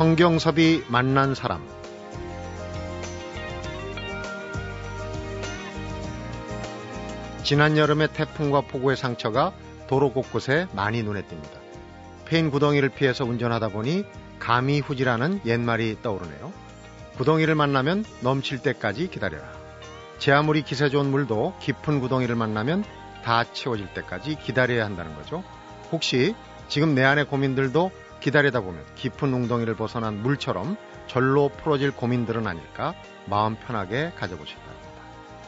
성경섭이 만난 사람 지난 여름의 태풍과 폭우의 상처가 도로 곳곳에 많이 눈에 띕니다. 패인 구덩이를 피해서 운전하다 보니 감이후지라는 옛말이 떠오르네요. 구덩이를 만나면 넘칠 때까지 기다려라. 제 아무리 기세 좋은 물도 깊은 구덩이를 만나면 다 채워질 때까지 기다려야 한다는 거죠. 혹시 지금 내 안의 고민들도 기다리다 보면 깊은 웅덩이를 벗어난 물처럼 절로 풀어질 고민들은 아닐까 마음 편하게 가져보시기 바랍니다.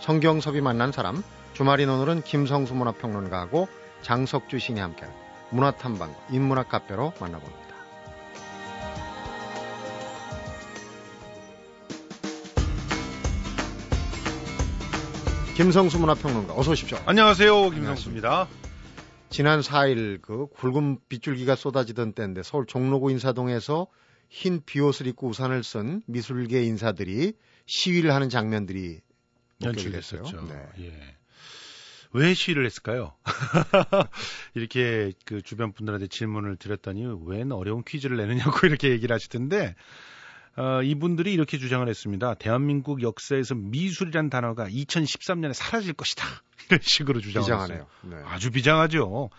성경섭이 만난 사람 주말인 오늘은 김성수 문화평론가하고 장석주 신이 함께한 문화탐방 인문학 카페로 만나봅니다. 김성수 문화평론가 어서 오십시오. 안녕하세요. 김성수입니다. 지난 4일 그 굵은 빗줄기가 쏟아지던 때인데 서울 종로구 인사동에서 흰 비옷을 입고 우산을 쓴 미술계 인사들이 시위를 하는 장면들이 연출됐어요. 네. 예. 왜 시위를 했을까요? 이렇게 그 주변 분들한테 질문을 드렸더니 웬 어려운 퀴즈를 내느냐고 이렇게 얘기를 하시던데 어, 이분들이 이렇게 주장을 했습니다. 대한민국 역사에서 미술이란 단어가 2013년에 사라질 것이다. 이런 식으로. 했어요. 네. 아주 비장하죠.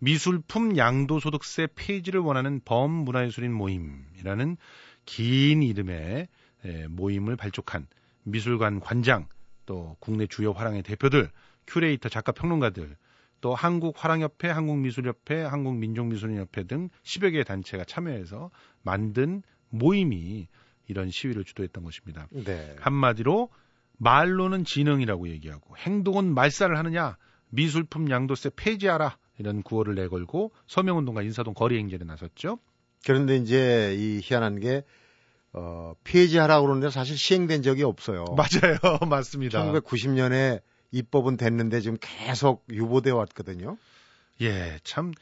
미술품 양도소득세 폐지를 원하는 범문화예술인 모임이라는 긴 이름의 예, 모임을 발족한 미술관 관장, 또 국내 주요 화랑의 대표들, 큐레이터, 작가, 평론가들, 또 한국화랑협회, 한국미술협회, 한국민족미술인협회 등 10여 개의 단체가 참여해서 만든 모임이 이런 시위를 주도했던 것입니다. 네. 한마디로 말로는 진흥이라고 얘기하고 행동은 말살을 하느냐 미술품 양도세 폐지하라 이런 구호를 내걸고 서명운동과 인사동 거리 행진에 나섰죠. 그런데 이제 이 희한한 게 어, 폐지하라고 그러는데 사실 시행된 적이 없어요. 맞아요. 맞습니다. 1990년에 입법은 됐는데 지금 계속 유보돼 왔거든요. 예, 참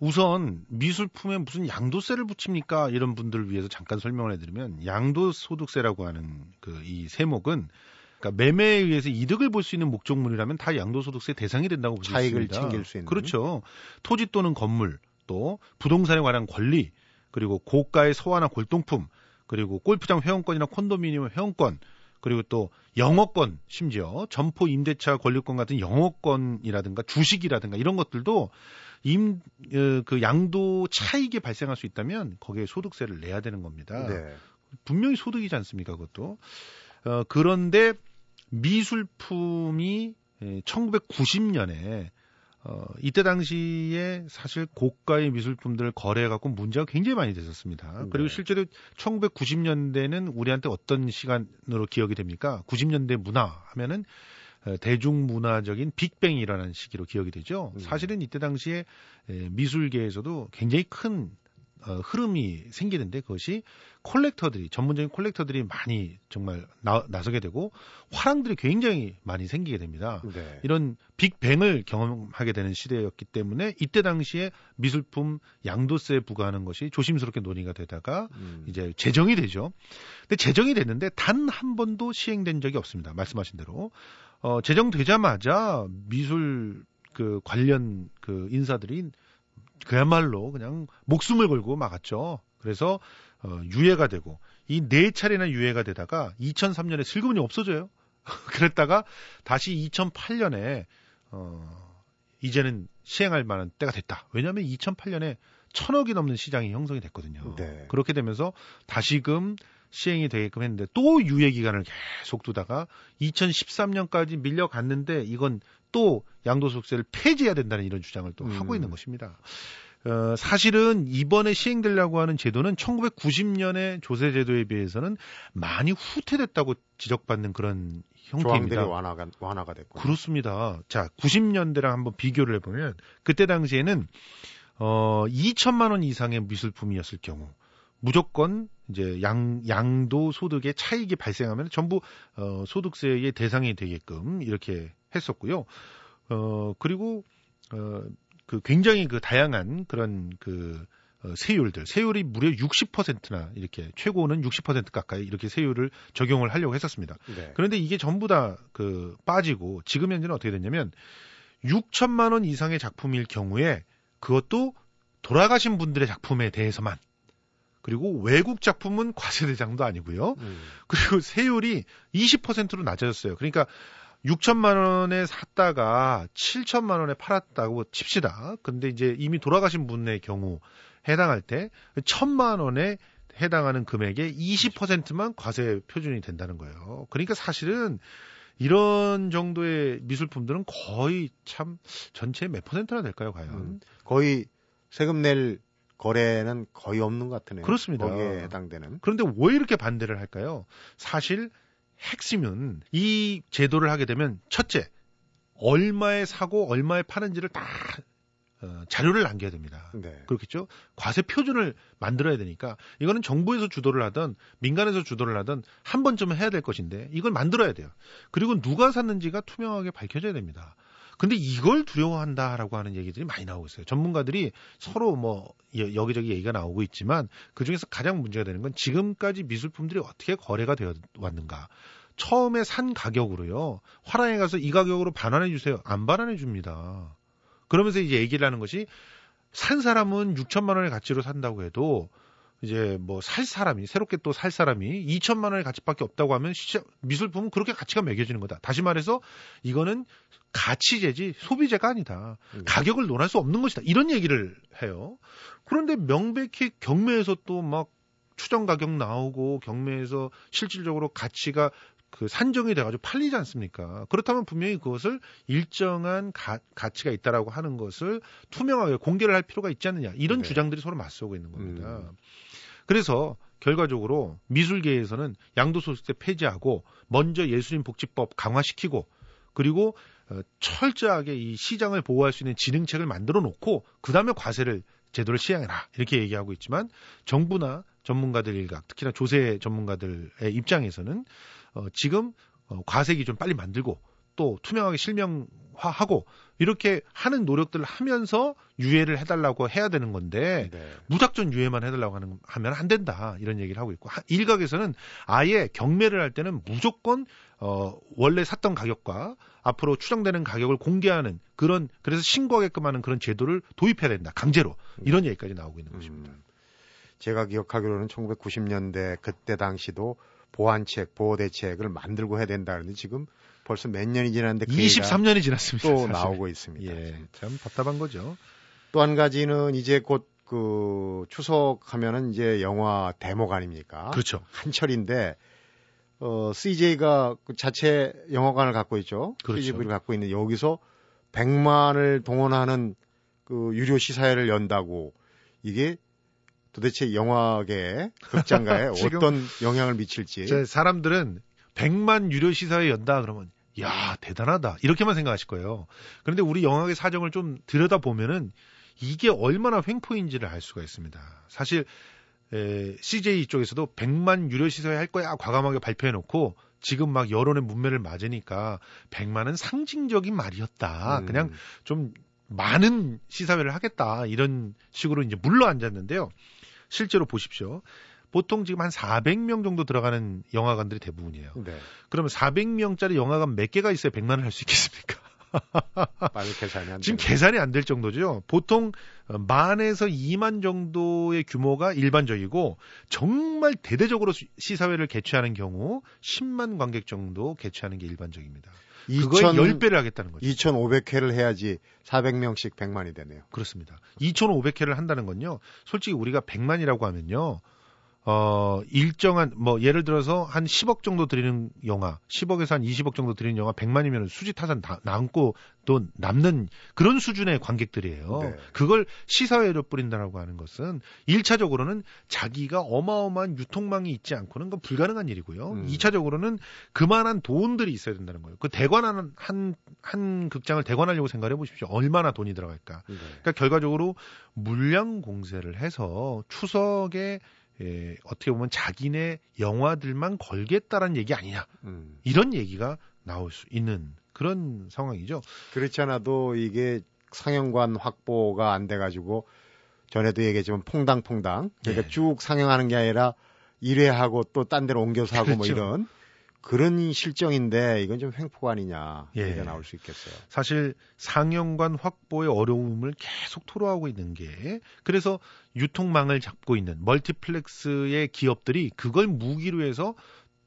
우선 미술품에 무슨 양도세를 붙입니까? 이런 분들을 위해서 잠깐 설명을 해드리면 양도소득세라고 하는 그 이 세목은 그러니까 매매에 의해서 이득을 볼 수 있는 목적물이라면 다 양도소득세 대상이 된다고 있습니다. 차익을 챙길 수 있는. 그렇죠. 토지 또는 건물, 또 부동산에 관한 권리, 그리고 고가의 소화나 골동품, 그리고 골프장 회원권이나 콘도미니엄 회원권, 그리고 또 영어권, 심지어 점포 임대차 권리권 같은 영어권이라든가 주식이라든가 이런 것들도 임, 어, 그 양도 차익이 발생할 수 있다면 거기에 소득세를 내야 되는 겁니다. 네. 분명히 소득이지 않습니까, 그것도. 어, 그런데 미술품이 1990년에 어, 이때 당시에 사실 고가의 미술품들을 거래해갖고 문제가 굉장히 많이 됐었습니다. 네. 그리고 실제로 1990년대는 우리한테 어떤 시간으로 기억이 됩니까? 90년대 문화 하면은 어, 대중문화적인 빅뱅이 일어난 시기로 기억이 되죠. 음. 사실은 이때 당시에 미술계에서도 굉장히 큰 어, 흐름이 생기는데 그것이 콜렉터들이 전문적인 콜렉터들이 많이 정말 나, 서게 되고 화랑들이 굉장히 많이 생기게 됩니다. 네. 이런 빅뱅을 경험하게 되는 시대였기 때문에 이때 당시에 미술품 양도세 부과하는 것이 조심스럽게 논의가 되다가 음. 이제 제정이 되죠. 근데 제정이 됐는데 단 한 번도 시행된 적이 없습니다. 말씀하신 대로 어, 제정되자마자 미술 그 관련 그 인사들이 그야말로 그냥 목숨을 걸고 막았죠. 그래서 어, 유예가 되고 이 네 차례나 유예가 되다가 2003년에 슬그머니 없어져요. 그랬다가 다시 2008년에 어, 이제는 시행할 만한 때가 됐다. 왜냐하면 2008년에 천억이 넘는 시장이 형성이 됐거든요. 네. 그렇게 되면서 다시금 시행이 되게끔 했는데 또 유예 기간을 계속 두다가 2013년까지 밀려갔는데 이건 또 양도소득세를 폐지해야 된다는 이런 주장을 또 음. 하고 있는 것입니다. 어, 사실은 이번에 시행되려고 하는 제도는 1990년의 조세 제도에 비해서는 많이 후퇴됐다고 지적받는 그런 형태입니다. 완화가 완화가 됐고. 그렇습니다. 자, 90년대랑 한번 비교를 해보면 그때 당시에는 어 2천만 원 이상의 미술품이었을 경우 무조건 이제 양 양도 소득의 차익이 발생하면 전부 어 소득세의 대상이 되게끔 이렇게 했었고요. 어 그리고 어 그 굉장히 그 다양한 그런 그 어, 세율들, 세율이 무려 60%나 이렇게 최고는 60% 가까이 이렇게 세율을 적용을 하려고 했었습니다. 네. 그런데 이게 전부 다 그 빠지고 지금 현재는 어떻게 됐냐면 6천만 원 이상의 작품일 경우에 그것도 돌아가신 분들의 작품에 대해서만 그리고 외국 작품은 과세 대상도 아니고요. 음. 그리고 세율이 20%로 낮아졌어요. 그러니까 6천만 원에 샀다가 7천만 원에 팔았다고 칩시다. 근데 이제 이미 돌아가신 분의 경우 해당할 때 1천만 원에 해당하는 금액의 20%만 과세 표준이 된다는 거예요. 그러니까 사실은 이런 정도의 미술품들은 거의 참 전체의 몇 퍼센트나 될까요, 과연? 음, 거의 세금 낼 거래는 거의 없는 것 같으네요. 그렇습니다. 거기에 해당되는. 그런데 왜 이렇게 반대를 할까요? 사실 핵심은 이 제도를 하게 되면 첫째, 얼마에 사고 얼마에 파는지를 다 어, 자료를 남겨야 됩니다. 네. 그렇겠죠? 과세 표준을 만들어야 되니까 이거는 정부에서 주도를 하든 민간에서 주도를 하든 한 번쯤은 해야 될 것인데 이걸 만들어야 돼요. 그리고 누가 샀는지가 투명하게 밝혀져야 됩니다. 근데 이걸 두려워한다라고 하는 얘기들이 많이 나오고 있어요. 전문가들이 서로 뭐 여기저기 얘기가 나오고 있지만 그 중에서 가장 문제가 되는 건 지금까지 미술품들이 어떻게 거래가 되어 왔는가. 처음에 산 가격으로요. 화랑에 가서 이 가격으로 반환해 주세요. 안 반환해 줍니다. 그러면서 이제 얘기를 하는 것이 산 사람은 6천만 원의 가치로 산다고 해도 이제 뭐 살 사람이 새롭게 또 살 사람이 2천만 원의 가치밖에 없다고 하면 시장, 미술품은 그렇게 가치가 매겨지는 거다. 다시 말해서 이거는 가치제지 소비재가 아니다. 음. 가격을 논할 수 없는 것이다. 이런 얘기를 해요. 그런데 명백히 경매에서 또 막 추정 가격 나오고 경매에서 실질적으로 가치가 그 산정이 돼가지고 팔리지 않습니까? 그렇다면 분명히 그것을 일정한 가, 가치가 있다라고 하는 것을 투명하게 공개를 할 필요가 있지 않느냐 이런 네. 주장들이 서로 맞서고 있는 겁니다. 음. 그래서 결과적으로 미술계에서는 양도소득세 폐지하고 먼저 예술인 복지법 강화시키고 그리고 어, 철저하게 이 시장을 보호할 수 있는 진흥책을 만들어 놓고 그 다음에 과세를 제도를 시행해라. 이렇게 얘기하고 있지만 정부나 전문가들 일각 특히나 조세 전문가들의 입장에서는 어, 지금 어, 과세 기준 빨리 만들고 또 투명하게 실명 화하고 이렇게 하는 노력들을 하면서 유예를 해달라고 해야 되는 건데 네. 무작정 유예만 해달라고 하는 하면 안 된다 이런 얘기를 하고 있고 일각에서는 아예 경매를 할 때는 무조건 어 원래 샀던 가격과 앞으로 추정되는 가격을 공개하는 그런 그래서 신고하게끔 하는 그런 제도를 도입해야 된다 강제로 이런 얘기까지 나오고 있는 음. 것입니다. 제가 기억하기로는 1990년대 그때 당시도 보완책, 보호 대책을 만들고 해야 된다 그러는데 지금 벌써 몇 년이 지났는데 그 23년이 지났습니다. 또 사실. 나오고 있습니다. 예, 참 답답한 거죠. 또 한 가지는 이제 곧 그 추석 하면은 이제 영화 대목 아닙니까? 그렇죠. 한철인데 어 CJ가 그 자체 영화관을 갖고 있죠. 그렇죠. CJ를 갖고 있는 여기서 100만을 동원하는 그 유료 시사회를 연다고 이게 도대체 영화계 극장가에 어떤 영향을 미칠지. 사람들은 100만 유료 시사회 연다 그러면 야 대단하다 이렇게만 생각하실 거예요. 그런데 우리 영화계 사정을 좀 들여다 보면은 이게 얼마나 횡포인지를 알 수가 있습니다. 사실 에, CJ 쪽에서도 100만 유료 시사회 할 거야 과감하게 발표해놓고 지금 막 여론의 문매를 맞으니까 100만은 상징적인 말이었다. 음. 그냥 좀 많은 시사회를 하겠다 이런 식으로 이제 물러 앉았는데요. 실제로 보십시오. 보통 지금 한 400명 정도 들어가는 영화관들이 대부분이에요. 네. 그러면 400명짜리 영화관 몇 개가 있어야 100만을 할 수 있겠습니까? 계산이 안 지금 계산이 안 될 정도죠. 보통 만에서 2만 정도의 규모가 일반적이고 정말 대대적으로 시사회를 개최하는 경우 10만 관객 정도 개최하는 게 일반적입니다. 2천 10배를 하겠다는 거죠. 2,500회를 해야지 400명씩 100만이 되네요. 그렇습니다. 2,500회를 한다는 건요. 솔직히 우리가 100만이라고 하면요. 어, 일정한, 뭐, 예를 들어서 한 10억 정도 드리는 영화, 10억에서 한 20억 정도 드리는 영화 100만이면 수지 타산 다, 남고 또 남는 그런 수준의 관객들이에요. 네. 그걸 시사회로 뿌린다라고 하는 것은 1차적으로는 자기가 어마어마한 유통망이 있지 않고는 그건 불가능한 일이고요. 음. 2차적으로는 그만한 돈들이 있어야 된다는 거예요. 그 대관하는 한, 한 극장을 대관하려고 생각해 보십시오. 얼마나 돈이 들어갈까. 네. 그러니까 결과적으로 물량 공세를 해서 추석에 예, 어떻게 보면 자기네 영화들만 걸겠다라는 얘기 아니냐. 음. 이런 얘기가 나올 수 있는 그런 상황이죠. 그렇지 않아도 이게 상영관 확보가 안 돼가지고 전에도 얘기했지만 퐁당퐁당 그러니까 네. 쭉 상영하는 게 아니라 1회하고 또 딴 데로 옮겨서 하고 뭐 그렇죠. 뭐 이런 그런 실정인데 이건 좀 횡포 아니냐 예. 얘기가 나올 수 있겠어요. 사실 상영관 확보의 어려움을 계속 토로하고 있는 게 그래서 유통망을 잡고 있는 멀티플렉스의 기업들이 그걸 무기로 해서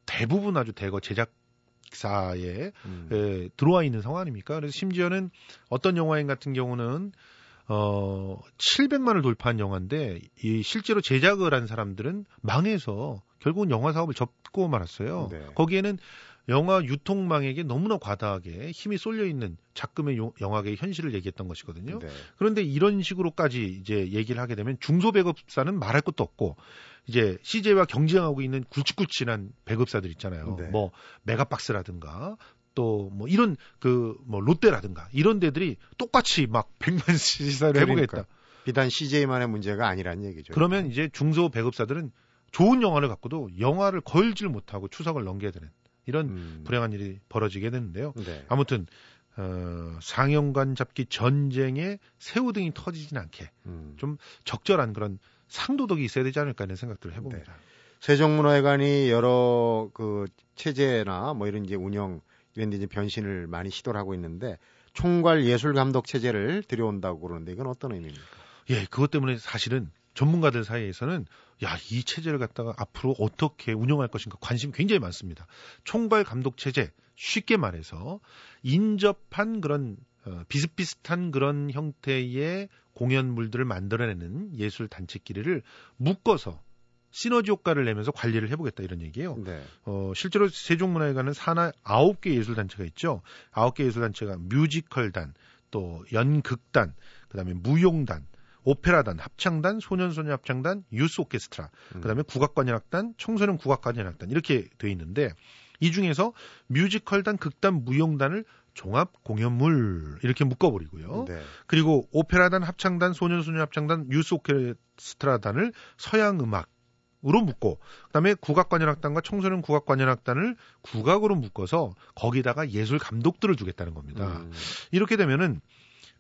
대부분 아주 대거 제작 사에 음. 에, 들어와 있는 상황 아닙니까? 그래서 심지어는 어떤 영화인 같은 경우는 어 700만을 돌파한 영화인데 이 실제로 제작을 한 사람들은 망해서 결국은 영화 사업을 접고 말았어요. 네. 거기에는 영화 유통망에게 너무나 과다하게 힘이 쏠려 있는 작금의 요- 영화계의 현실을 얘기했던 것이거든요. 네. 그런데 이런 식으로까지 이제 얘기를 하게 되면 중소배급사는 말할 것도 없고 이제 CJ와 경쟁하고 있는 굵직굵직한 배급사들 있잖아요. 네. 뭐 메가박스라든가 또 뭐 이런 그 뭐 롯데라든가 이런 데들이 똑같이 막 100만 시사를 해보겠다. 그러니까 비단 CJ만의 문제가 아니란 얘기죠. 그러면 이제 중소 배급사들은 좋은 영화를 갖고도 영화를 걸질 못하고 추석을 넘겨야 되는 이런 음. 불행한 일이 벌어지게 되는데요. 네. 아무튼 어, 상영관 잡기 전쟁에 새우등이 터지진 않게 음. 좀 적절한 그런 상도덕이 있어야 되지 않을까 하는 생각들을 해봅니다. 세종문화회관이 여러 그 체제나 뭐 이런 이제 운영 데 이제 변신을 많이 시도를 하고 있는데 총괄 예술 감독 체제를 들여온다고 그러는데 이건 어떤 의미입니까? 예, 그것 때문에 사실은 전문가들 사이에서는 야, 이 체제를 갖다가 앞으로 어떻게 운영할 것인가 관심이 굉장히 많습니다. 총괄 감독 체제, 쉽게 말해서 인접한 그런 어, 비슷비슷한 그런 형태의 공연물들을 만들어내는 예술 단체끼리를 묶어서 시너지 효과를 내면서 관리를 해보겠다 이런 얘기예요. 네. 어, 실제로 세종문화회관은 산하 9개 예술단체가 있죠. 9개 예술단체가 뮤지컬단, 또 연극단, 그 다음에 무용단, 오페라단, 합창단, 소년소녀 합창단, 유스 오케스트라, 음. 그 다음에 국악관현악단, 청소년 국악관현악단 이렇게 돼 있는데 이 중에서 뮤지컬단, 극단, 무용단을 종합 공연물 이렇게 묶어버리고요. 네. 그리고 오페라단, 합창단, 소년소녀 합창단, 유스 오케스트라단을 서양 음악 으로 묶고 그다음에 국악관현악단과 청소년 국악관현악단을 국악으로 묶어서 거기다가 예술 감독들을 주겠다는 겁니다. 음. 이렇게 되면은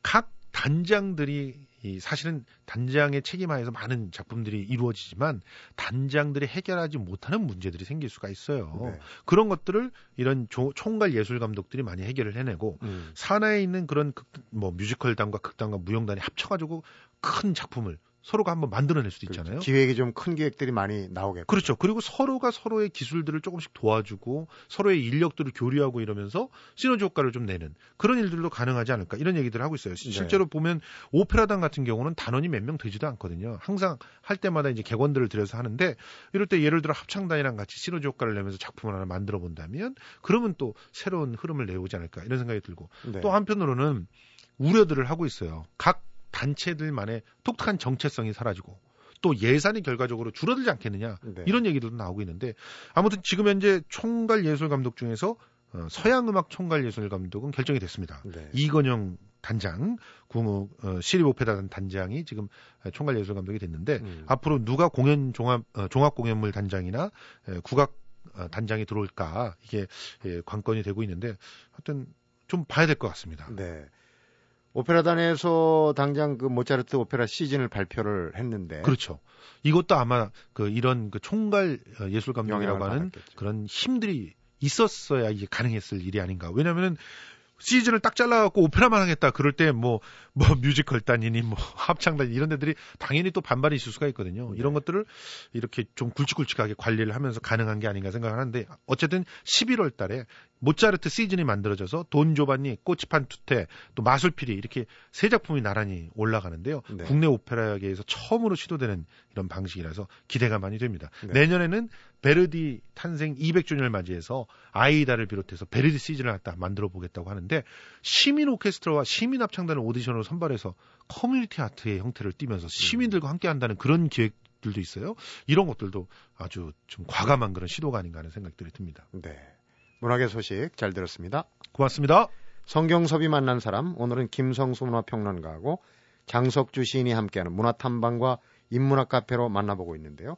각 단장들이 이 사실은 단장의 책임하에서 많은 작품들이 이루어지지만 단장들이 해결하지 못하는 문제들이 생길 수가 있어요. 네. 그런 것들을 이런 조- 총괄 예술 감독들이 많이 해결을 해내고 음. 산하에 있는 그런 극, 뭐 뮤지컬단과 극단과 무용단이 합쳐가지고 큰 작품을 서로가 한번 만들어낼 수도 있잖아요. 그렇죠. 기획이 좀 큰 기획들이 많이 나오겠고. 그렇죠. 그리고 서로가 서로의 기술들을 조금씩 도와주고 서로의 인력들을 교류하고 이러면서 시너지 효과를 좀 내는 그런 일들도 가능하지 않을까 이런 얘기들을 하고 있어요. 시- 네. 실제로 보면 오페라단 같은 경우는 단원이 몇 명 되지도 않거든요. 항상 할 때마다 이제 객원들을 들여서 하는데 이럴 때 예를 들어 합창단이랑 같이 시너지 효과를 내면서 작품을 하나 만들어 본다면 그러면 또 새로운 흐름을 내오지 않을까 이런 생각이 들고 네. 또 한편으로는 우려들을 하고 있어요. 각 단체들만의 독특한 정체성이 사라지고 또 예산이 결과적으로 줄어들지 않겠느냐 네. 이런 얘기들도 나오고 있는데 아무튼 지금 현재 총괄 예술 감독 중에서 어, 서양 음악 총괄 예술 감독은 결정이 됐습니다. 네. 이건영 단장, 구무 어, 시리오페라 단장이 지금 총괄 예술 감독이 됐는데 음. 앞으로 누가 공연 종합 어, 종합 공연물 단장이나 에, 국악 어, 단장이 들어올까 이게 예, 관건이 되고 있는데 하여튼 좀 봐야 될 것 같습니다. 네. 오페라단에서 당장 그 모차르트 오페라 시즌을 발표를 했는데 그렇죠. 이것도 아마 그 이런 그 총괄 어, 예술 감독이라고 하는 받았겠죠. 그런 힘들이 있었어야 이게 가능했을 일이 아닌가. 왜냐면은 시즌을 딱 잘라갖고 오페라만 하겠다. 그럴 때 뭐, 뭐 뮤지컬단이니 뭐 합창단 이런 데들이 당연히 또 반발이 있을 수가 있거든요. 이런 네. 것들을 이렇게 좀 굵직굵직하게 관리를 하면서 가능한 게 아닌가 생각하는데 어쨌든 11월 달에 모차르트 시즌이 만들어져서 돈 조반니, 꽃이판 투테, 또 마술피리 이렇게 세 작품이 나란히 올라가는데요. 네. 국내 오페라계에서 처음으로 시도되는 이런 방식이라서 기대가 많이 됩니다. 네. 내년에는 베르디 탄생 200주년을 맞이해서 아이다를 비롯해서 베르디 시즌을 갖다 만들어 보겠다고 하는데 시민 오케스트라와 시민 합창단을 오디션으로 선발해서 community art의 형태를 띠면서 시민들과 함께 한다는 그런 기획 들도 있어요. 이런 것들도 아주 좀 과감한 그런 시도가 아닌가 하는 생각들이 듭니다. 네. 문화계 소식 잘 들었습니다. 고맙습니다. 성경섭이 만난 사람 오늘은 김성수 문화평론가하고 장석주 시인이 함께하는 문화탐방과 인문학 카페로 만나보고 있는데요.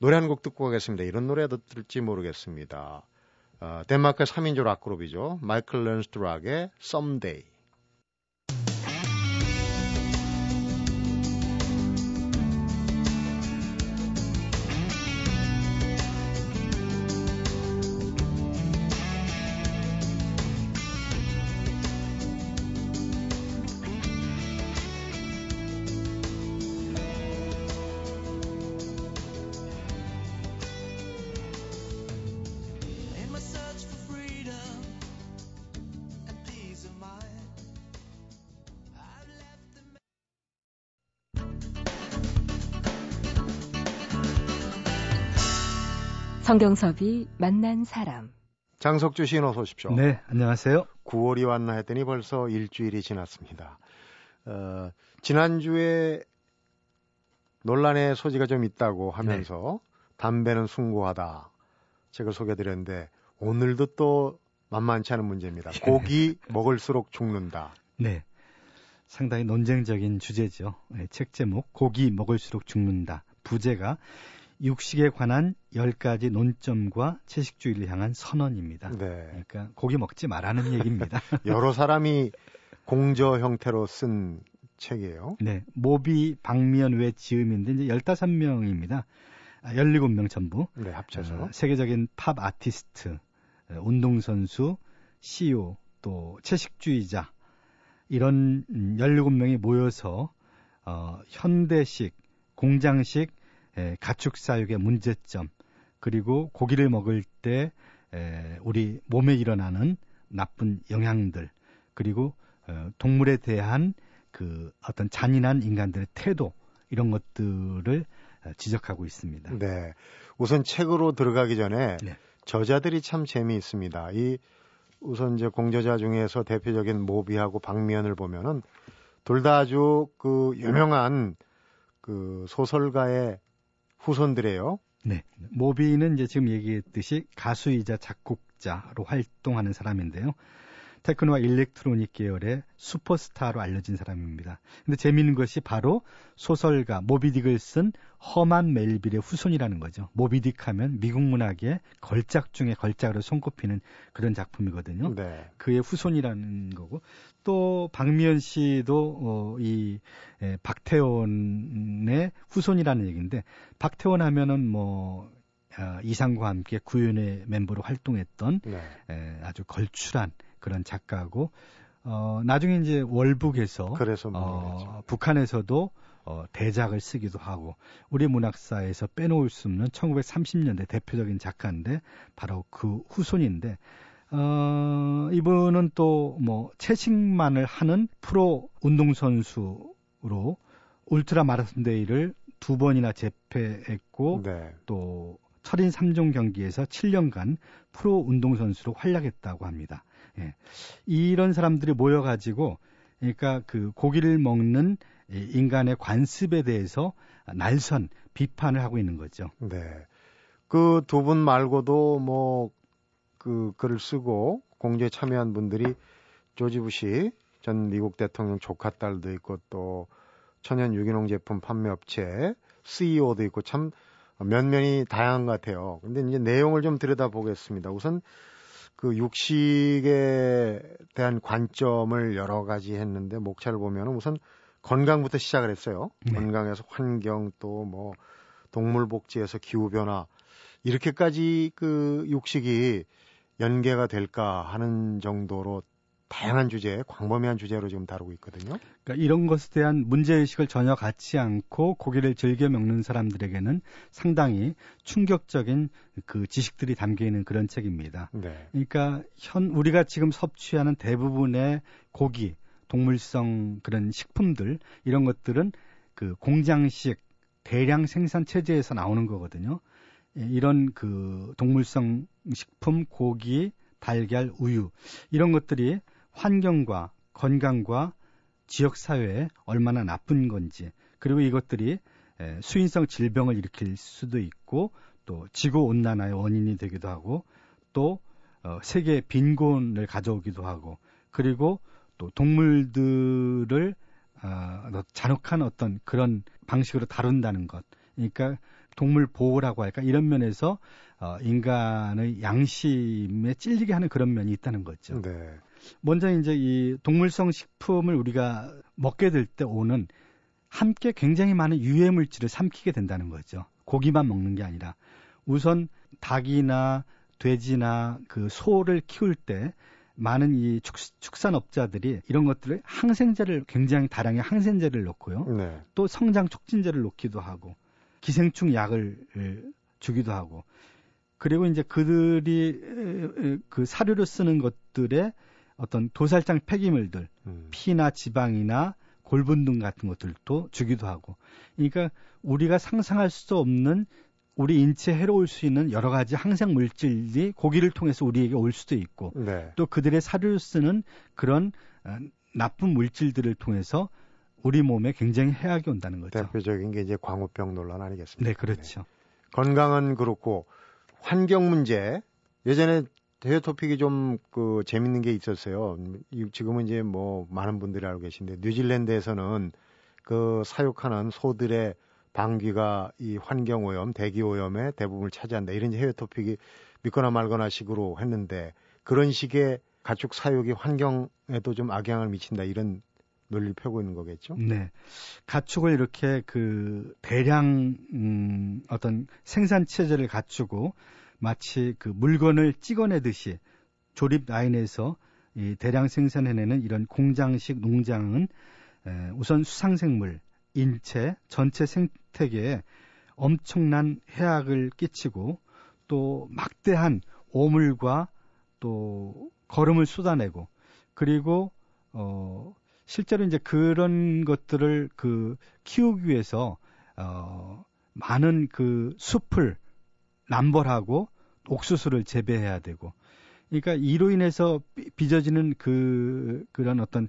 노래 한 곡 듣고 가겠습니다. 이런 노래도 들을지 모르겠습니다. 어, 덴마크의 3인조 락그룹이죠. 마이클 런스트락의 Someday. 성경섭이 만난 사람. 장석주 씨 어서 오십시오. 네, 안녕하세요. 9월이 왔나 했더니 벌써 일주일이 지났습니다. 어, 지난주에 논란의 소지가 좀 있다고 하면서 네. 담배는 숭고하다 책을 소개드렸는데 오늘도 또 만만치 않은 문제입니다. 고기 먹을수록 죽는다. 네. 상당히 논쟁적인 주제죠. 네, 책 제목 고기 먹을수록 죽는다. 부제가 육식에 관한 10가지 논점과 채식주의를 향한 선언입니다. 네. 그러니까 고기 먹지 말라는 얘기입니다. 여러 사람이 공저 형태로 쓴 책이에요. 네. 모비 박미연 외 지음인데 이제 15명입니다. 17명 아, 전부. 네, 합쳐서. 어, 세계적인 팝 아티스트, 운동선수, CEO, 또 채식주의자 이런 17명이 음, 모여서 어, 현대식, 공장식 에, 가축 사육의 문제점 그리고 고기를 먹을 때 에, 우리 몸에 일어나는 나쁜 영향들 그리고 어, 동물에 대한 그 어떤 잔인한 인간들의 태도 이런 것들을 어, 지적하고 있습니다. 네. 우선 책으로 들어가기 전에 네. 저자들이 참 재미있습니다. 이 우선 이제 공저자 중에서 대표적인 모비하고 박미연을 보면은 둘 다 아주 그 유명한 그 소설가의 후손들이에요. 네. 모비는 이제 지금 얘기했듯이 가수이자 작곡자로 활동하는 사람인데요. 테크노와 일렉트로닉 계열의 슈퍼스타로 알려진 사람입니다. 근데 재미있는 것이 바로 소설가 모비딕을 쓴 허만 멜빌의 후손이라는 거죠. 모비딕 하면 미국 문학의 걸작 중에 걸작으로 손꼽히는 그런 작품이거든요. 네. 그의 후손이라는 거고 또 박미연 씨도 어, 이 에, 박태원의 후손이라는 얘기인데 박태원 하면은 뭐 어, 이상과 함께 구윤회 멤버로 활동했던 네. 에, 아주 걸출한 그런 작가고 어 나중에 이제 월북에서 어, 북한에서도 어, 대작을 쓰기도 하고 우리 문학사에서 빼놓을 수 없는 1930년대 대표적인 작가인데 바로 그 후손인데 어, 이분은 또 뭐 채식만을 하는 프로 운동선수로 울트라 마라톤 데이를 두 번이나 제패했고 네. 또 철인 3종 경기에서 7년간 프로 운동선수로 활약했다고 합니다. 예. 이런 사람들이 모여가지고 그러니까 그 고기를 먹는 인간의 관습에 대해서 날선 비판을 하고 있는 거죠. 네. 그 두 분 말고도 뭐 그 글을 쓰고 공조에 참여한 분들이 조지 부시 전 미국 대통령 조카 딸도 있고 또 천연 유기농 제품 판매 업체 CEO도 있고 참 면면이 다양한 것 같아요. 근데 이제 내용을 좀 들여다보겠습니다. 우선 그 육식에 대한 관점을 여러 가지 했는데 목차를 보면 우선 건강부터 시작을 했어요. 네. 건강에서 환경 또 뭐 동물 복지에서 기후 변화 이렇게까지 그 육식이 연계가 될까 하는 정도로 다양한 주제, 광범위한 주제로 지금 다루고 있거든요. 그러니까 이런 것에 대한 문제의식을 전혀 갖지 않고 고기를 즐겨 먹는 사람들에게는 상당히 충격적인 그 지식들이 담겨 있는 그런 책입니다. 네. 그러니까 현, 우리가 지금 섭취하는 대부분의 고기, 동물성 그런 식품들, 이런 것들은 그 공장식 대량 생산 체제에서 나오는 거거든요. 예, 이런 그 동물성 식품, 고기, 달걀, 우유, 이런 것들이 환경과 건강과 지역 사회에 얼마나 나쁜 건지 그리고 이것들이 수인성 질병을 일으킬 수도 있고 또 지구 온난화의 원인이 되기도 하고 또 어, 세계 빈곤을 가져오기도 하고 그리고 또 동물들을 어, 잔혹한 어떤 그런 방식으로 다룬다는 것. 그러니까 동물 보호라고 할까 이런 면에서 어, 인간의 양심에 찔리게 하는 그런 면이 있다는 거죠. 네. 먼저 이제 이 동물성 식품을 우리가 먹게 될 때 오는 함께 굉장히 많은 유해 물질을 삼키게 된다는 거죠. 고기만 먹는 게 아니라 우선 닭이나 돼지나 그 소를 키울 때 많은 이 축, 산업자들이 이런 것들을 항생제를 굉장히 다량의 항생제를 넣고요. 네. 또 성장 촉진제를 넣기도 하고 기생충 약을 주기도 하고 그리고 이제 그들이 그 사료로 쓰는 것들에 어떤 도살장 폐기물들, 음. 피나 지방이나 골분 등 같은 것들도 주기도 하고. 그러니까 우리가 상상할 수 없는 우리 인체에 해로울 수 있는 여러 가지 항생 물질이 고기를 통해서 우리에게 올 수도 있고 네. 또 그들의 사료를 쓰는 그런 어, 나쁜 물질들을 통해서 우리 몸에 굉장히 해악이 온다는 거죠. 대표적인 게 이제 광우병 논란 아니겠습니까? 네, 그렇죠. 네. 건강은 그렇고 환경 문제 예전에 대회 토픽이 좀 그 재밌는 게 있었어요. 지금은 이제 뭐 많은 분들이 알고 계신데 뉴질랜드에서는 그 사육하는 소들의 방귀가 이 환경 오염, 대기 오염의 대부분을 차지한다. 이런 해외 토픽이 믿거나 말거나 식으로 했는데 그런 식의 가축 사육이 환경에도 좀 악영향을 미친다. 이런 논리를 펴고 있는 거겠죠? 네. 가축을 이렇게 그 대량 음 어떤 생산 체제를 갖추고 마치 그 물건을 찍어내듯이 조립 라인에서 이 대량 생산해내는 이런 공장식 농장은 에, 우선 수상생물, 인체, 전체 생태계에 엄청난 해악을 끼치고 또 막대한 오물과 또 거름을 쏟아내고 그리고 어 실제로 이제 그런 것들을 그 키우기 위해서 어 많은 그 숲을 남벌하고 옥수수를 재배해야 되고. 그러니까 이로 인해서 빚어지는 그 그런 어떤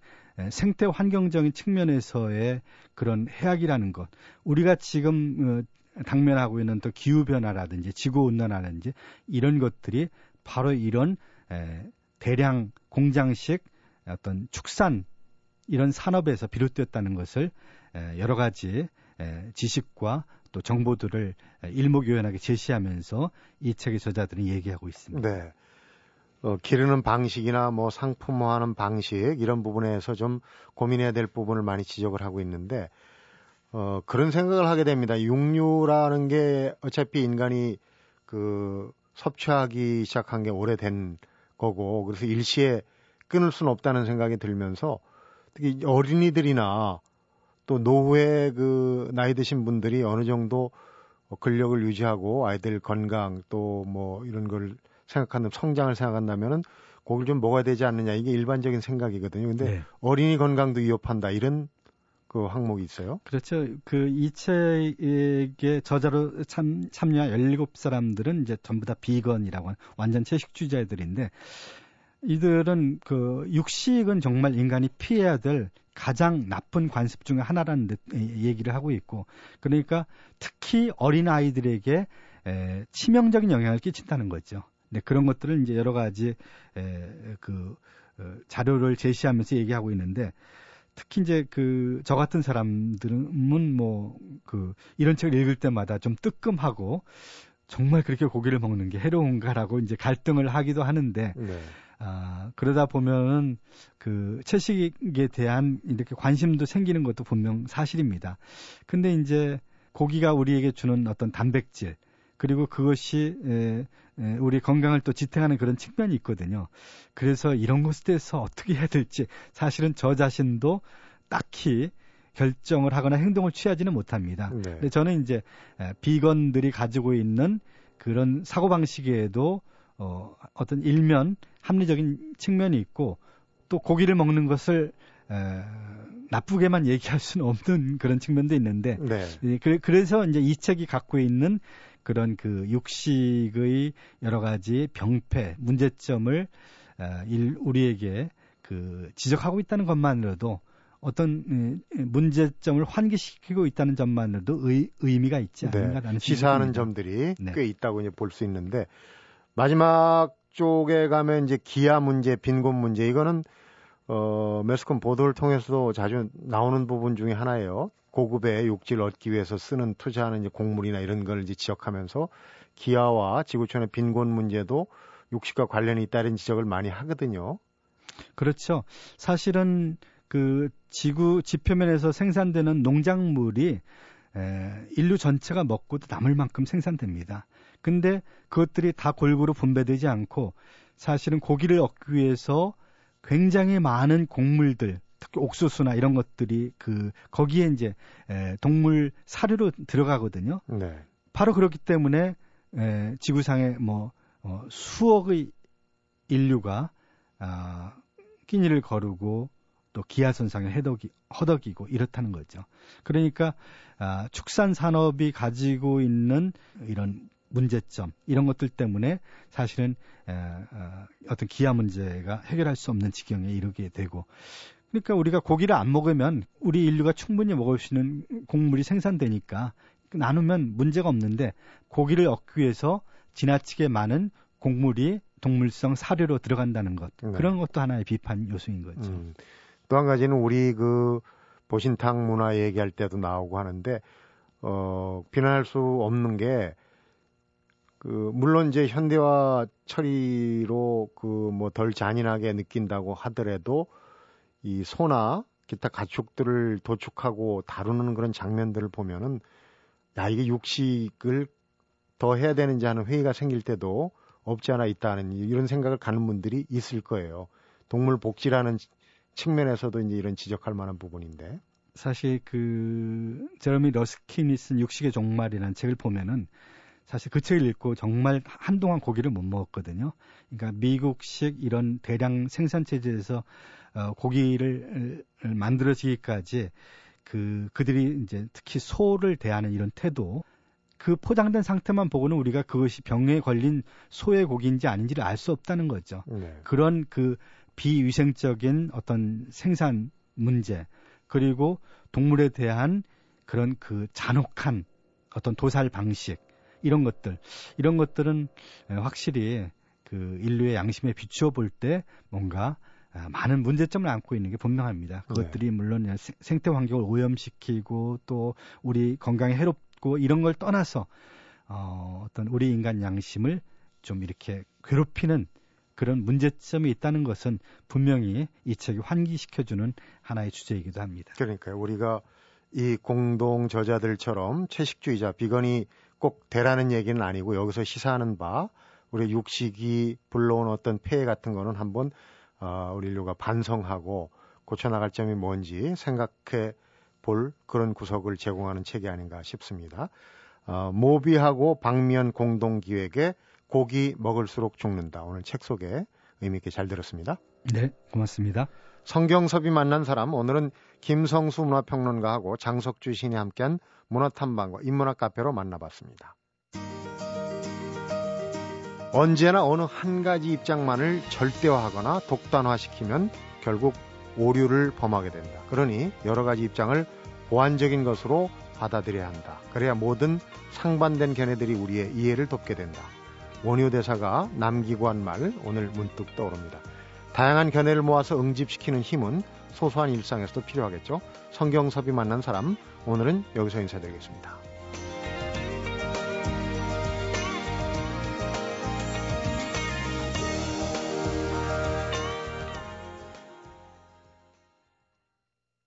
생태 환경적인 측면에서의 그런 해악이라는 것. 우리가 지금 어, 당면하고 있는 또 기후 변화라든지 지구 온난화라든지 이런 것들이 바로 이런 대량 공장식 어떤 축산 이런 산업에서 비롯되었다는 것을 여러 가지 지식과 또 정보들을 일목요연하게 제시하면서 이 책의 저자들은 얘기하고 있습니다. 네. 어, 기르는 방식이나 뭐 상품화하는 방식 이런 부분에서 좀 고민해야 될 부분을 많이 지적을 하고 있는데 어, 그런 생각을 하게 됩니다. 육류라는 게 어차피 인간이 그 섭취하기 시작한 게 오래된 거고 그래서 일시에 끊을 수는 없다는 생각이 들면서 특히 어린이들이나 또 노후에 그 나이 드신 분들이 어느 정도 근력을 유지하고 아이들 건강 또 뭐 이런 걸 생각한다면 성장을 생각한다면은 고기를 좀 먹어야 되지 않느냐 이게 일반적인 생각이거든요. 근데 네. 어린이 건강도 위협한다 이런 그 항목이 있어요. 그렇죠. 그 이 책의 저자로 참, 참여한 17 사람들은 이제 전부 다 비건이라고 하는 완전 채식주의자들인데 이들은 그 육식은 정말 인간이 피해야 될 가장 나쁜 관습 중에 하나라는 듯 얘기를 하고 있고 그러니까 특히 어린 아이들에게 에, 치명적인 영향을 끼친다는 거죠. 네, 그런 것들을 이제 여러 가지 에, 그 어, 자료를 제시하면서 얘기하고 있는데 특히 이제 그 저 같은 사람들은 뭐 그 이런 책을 읽을 때마다 좀 뜨끔하고 정말 그렇게 고기를 먹는 게 해로운가라고 이제 갈등을 하기도 하는데 네. 아, 그러다 보면은 그 채식에 대한 이렇게 관심도 생기는 것도 분명 사실입니다. 근데 이제 고기가 우리에게 주는 어떤 단백질 그리고 그것이 에, 에, 우리 건강을 또 지탱하는 그런 측면이 있거든요. 그래서 이런 것에 대해서 어떻게 해야 될지 사실은 저 자신도 딱히 결정을 하거나 행동을 취하지는 못합니다. 네. 근데 저는 이제 에, 비건들이 가지고 있는 그런 사고 방식에도 어, 어떤 일면 합리적인 측면이 있고 또 고기를 먹는 것을 에, 나쁘게만 얘기할 수는 없는 그런 측면도 있는데 네. 그, 그래 서 이제 이 책이 갖고 있는 그런 그 육식의 여러 가지 병폐 문제점을 에, 일, 우리에게 그 지적하고 있다는 것만으로도 어떤 문제점을 환기시키고 있다는 점만으로도 의, 의미가 있지 네. 않는가라는 네. 시사하는 점들이 네. 꽤 있다고 이제 볼 수 있는데 마지막 쪽에 가면 이제 기아 문제, 빈곤 문제 이거는 어 매스컴 보도를 통해서도 자주 나오는 부분 중에 하나예요. 고급의 육지를 얻기 위해서 쓰는 투자하는 이제 곡물이나 이런 걸 이제 지적하면서 기아와 지구촌의 빈곤 문제도 육식과 관련이 있다는 지적을 많이 하거든요. 그렇죠. 사실은 그 지구 지표면에서 생산되는 농작물이 에, 인류 전체가 먹고도 남을 만큼 생산됩니다. 근데 그것들이 다 골고루 분배되지 않고 사실은 고기를 얻기 위해서 굉장히 많은 곡물들 특히 옥수수나 이런 것들이 그 거기에 이제 에, 동물 사료로 들어가거든요. 네. 바로 그렇기 때문에 에, 지구상에 뭐 어, 수억의 인류가 아, 끼니를 거르고 또 기아 손상을 해덕이, 허덕이고 이렇다는 거죠. 그러니까 아, 축산 산업이 가지고 있는 이런 문제점 이런 것들 때문에 사실은 에, 어, 어떤 기아 문제가 해결할 수 없는 지경에 이르게 되고 그러니까 우리가 고기를 안 먹으면 우리 인류가 충분히 먹을 수 있는 곡물이 생산되니까 나누면 문제가 없는데 고기를 얻기 위해서 지나치게 많은 곡물이 동물성 사료로 들어간다는 것 네. 그런 것도 하나의 비판 요소인 거죠. 음. 또한 가지는 우리 그 보신탕 문화 얘기할 때도 나오고 하는데 어 비난할 수 없는 게 그 물론 이제 현대화 처리로 그 뭐 덜 잔인하게 느낀다고 하더라도 이 소나 기타 가축들을 도축하고 다루는 그런 장면들을 보면은 야 이게 육식을 더 해야 되는지 하는 회의가 생길 때도 없지 않아 있다는 이런 생각을 가는 분들이 있을 거예요. 동물 복지라는 측면에서도 이제 이런 지적할 만한 부분인데. 사실 그 제러미 러스킨이 쓴 육식의 종말이라는 책을 보면은 사실 그 책을 읽고 정말 한동안 고기를 못 먹었거든요. 그러니까 미국식 이런 대량 생산 체제에서 어, 고기를 만들어지기까지 그 그들이 이제 특히 소를 대하는 이런 태도 그 포장된 상태만 보고는 우리가 그것이 병에 걸린 소의 고기인지 아닌지를 알 수 없다는 거죠. 네. 그런 그 비위생적인 어떤 생산 문제 그리고 동물에 대한 그런 그 잔혹한 어떤 도살 방식 이런 것들 이런 것들은 확실히 그 인류의 양심에 비추어 볼 때 뭔가 아, 많은 문제점을 안고 있는 게 분명합니다. 그것들이 네. 물론 생태 환경을 오염시키고 또 우리 건강에 해롭고 이런 걸 떠나서 어, 어떤 우리 인간 양심을 좀 이렇게 괴롭히는 그런 문제점이 있다는 것은 분명히 이 책이 환기시켜주는 하나의 주제이기도 합니다. 그러니까 우리가 이 공동 저자들처럼 채식주의자, 비건이 꼭 되라는 얘기는 아니고 여기서 시사하는 바 우리 육식이 불러온 어떤 폐해 같은 거는 한번 어, 우리 인류가 반성하고 고쳐나갈 점이 뭔지 생각해 볼 그런 구석을 제공하는 책이 아닌가 싶습니다. 어, 모비하고 박미연 공동 기획의 고기 먹을수록 죽는다. 오늘 책 소개 의미 있게 잘 들었습니다. 네, 고맙습니다. 성경섭이 만난 사람 오늘은 김성수 문화평론가하고 장석주 신이 함께한 문화탐방과 인문학 카페로 만나봤습니다. 언제나 어느 한 가지 입장만을 절대화하거나 독단화시키면 결국 오류를 범하게 된다. 그러니 여러 가지 입장을 보완적인 것으로 받아들여야 한다. 그래야 모든 상반된 견해들이 우리의 이해를 돕게 된다. 원효 대사가 남기고 한 말 오늘 문득 떠오릅니다. 다양한 견해를 모아서 응집시키는 힘은 소소한 일상에서도 필요하겠죠. 성경섭이 만난 사람 오늘은 여기서 인사드리겠습니다.